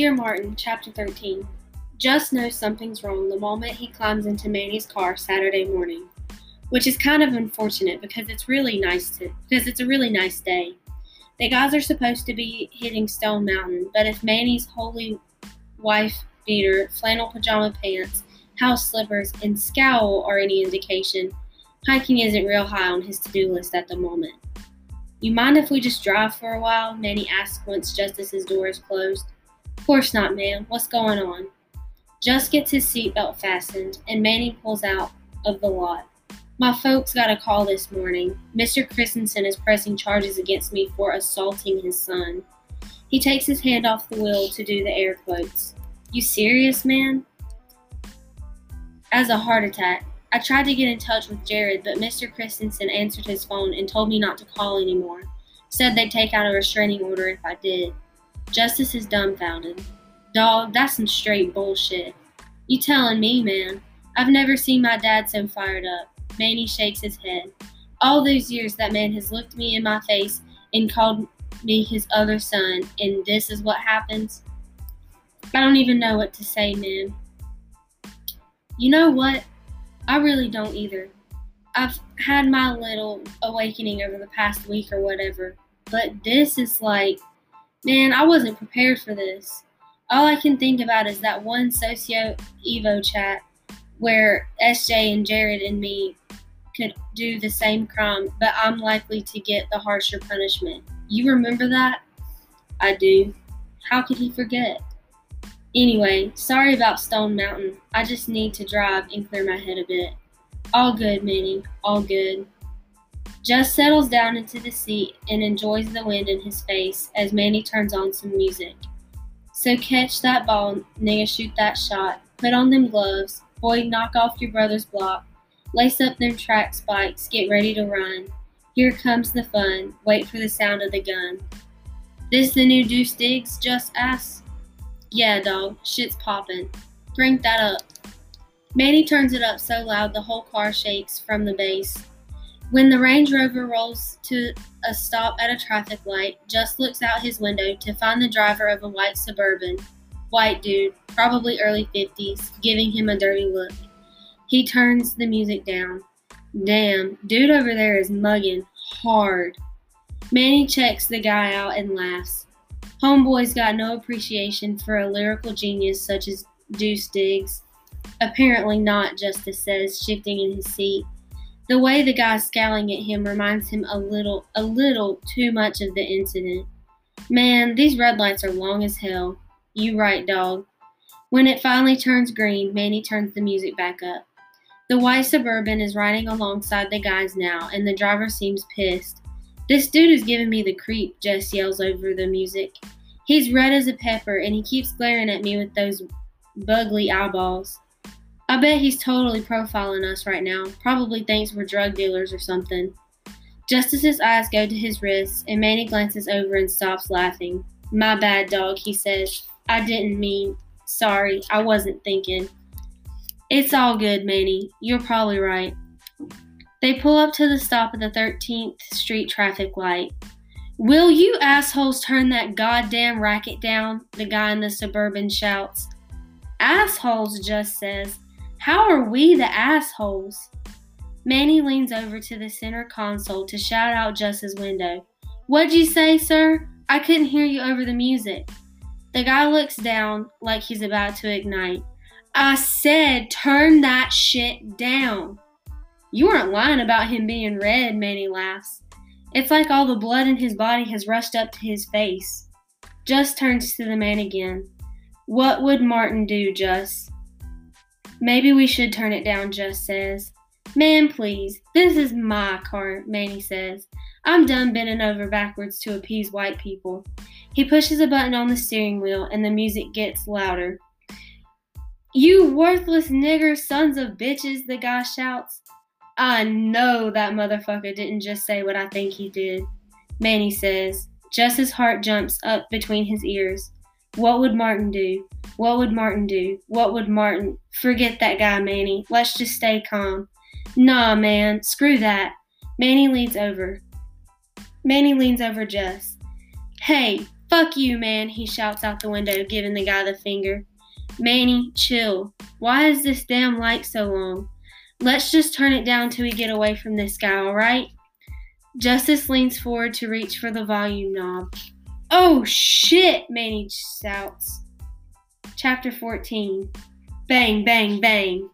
Dear Martin, Chapter 13. Jus knows something's wrong the moment he climbs into Manny's car Saturday morning, which is kind of unfortunate because it's really nice to because it's a really nice day. The guys are supposed to be hitting Stone Mountain, but if Manny's holy wife beater, flannel pajama pants, house slippers, and scowl are any indication, hiking isn't real high on his to-do list at the moment. You mind if we just drive for a while? Manny asks once Justyce's door is closed. Course not, ma'am. What's going on? Jus gets his seatbelt fastened, and Manny pulls out of the lot. My folks got a call this morning. Mr. Christensen is pressing charges against me for assaulting his son. He takes his hand off the wheel to do the air quotes. You serious, man? As a heart attack. I tried to get in touch with Jared, but Mr. Christensen answered his phone and told me not to call anymore. Said they'd take out a restraining order if I did. Justyce is dumbfounded. Dog, that's some straight bullshit. You telling me, man? I've never seen my dad so fired up. Manny shakes his head. All those years that man has looked me in my face and called me his other son, and this is what happens? I don't even know what to say, man. You know what? I really don't either. I've had my little awakening over the past week or whatever, but this is like, man, I wasn't prepared for this. All I can think about is that one socio Evo chat where SJ and Jared and me could do the same crime, but I'm likely to get the harsher punishment. You remember that? I do. How could he forget? Anyway, sorry about Stone Mountain. I just need to drive and clear my head a bit. All good, Manny. All good. Jus settles down into the seat and enjoys the wind in his face as Manny turns on some music. So catch that ball, nigga, shoot that shot. Put on them gloves. Boy, knock off your brother's block. Lace up them track spikes. Get ready to run. Here comes the fun. Wait for the sound of the gun. This the new Deuce Diggs? Jus ask. Yeah, dog, shit's poppin'. Crank that up. Manny turns it up so loud the whole car shakes from the bass. When the Range Rover rolls to a stop at a traffic light, Jus looks out his window to find the driver of a white Suburban. White dude, probably early 50s, giving him a dirty look. He turns the music down. Damn, dude over there is mugging hard. Manny checks the guy out and laughs. Homeboy's got no appreciation for a lyrical genius such as Deuce Diggs. Apparently not, Justyce says, shifting in his seat. The way the guy's scowling at him reminds him a little, a little too much of the incident. Man, these red lights are long as hell. You right, dog. When it finally turns green, Manny turns the music back up. The white Suburban is riding alongside the guys now, and the driver seems pissed. This dude is giving me the creep, Jess yells over the music. He's red as a pepper, and he keeps glaring at me with those bugly eyeballs. I bet he's totally profiling us right now. Probably thinks we're drug dealers or something. Justyce's eyes go to his wrists, and Manny glances over and stops laughing. My bad, dog, he says. I didn't mean. Sorry, I wasn't thinking. It's all good, Manny. You're probably right. They pull up to the stop at the 13th Street traffic light. Will you assholes turn that goddamn racket down? The guy in the suburban shouts. Assholes, Jus says. How are we the assholes? Manny leans over to the center console to shout out Jus's window. What'd you say, sir? I couldn't hear you over the music. The guy looks down like he's about to ignite. I said turn that shit down. You weren't lying about him being red, Manny laughs. It's like all the blood in his body has rushed up to his face. Jus turns to the man again. What would Martin do, Jus? Maybe we should turn it down, Jus says. Man, please, this is my car, Manny says. I'm done bending over backwards to appease white people. He pushes a button on the steering wheel and the music gets louder. You worthless nigger sons of bitches, the guy shouts. I know that motherfucker didn't just say what I think he did. Manny says. Jus his heart jumps up between his ears. What would Martin do? What would Martin do? What would Martin? Forget that guy, Manny. Let's just stay calm. Nah, man. Screw that. Manny leans over. Manny leans over Jess. Hey, Fuck you, man, he shouts out the window, giving the guy the finger. Manny, chill. Why is this damn light so long? Let's just turn it down till we get away from this guy, alright? Justyce leans forward to reach for the volume knob. Oh shit, Manny shouts. Chapter 14 Bang, bang, bang.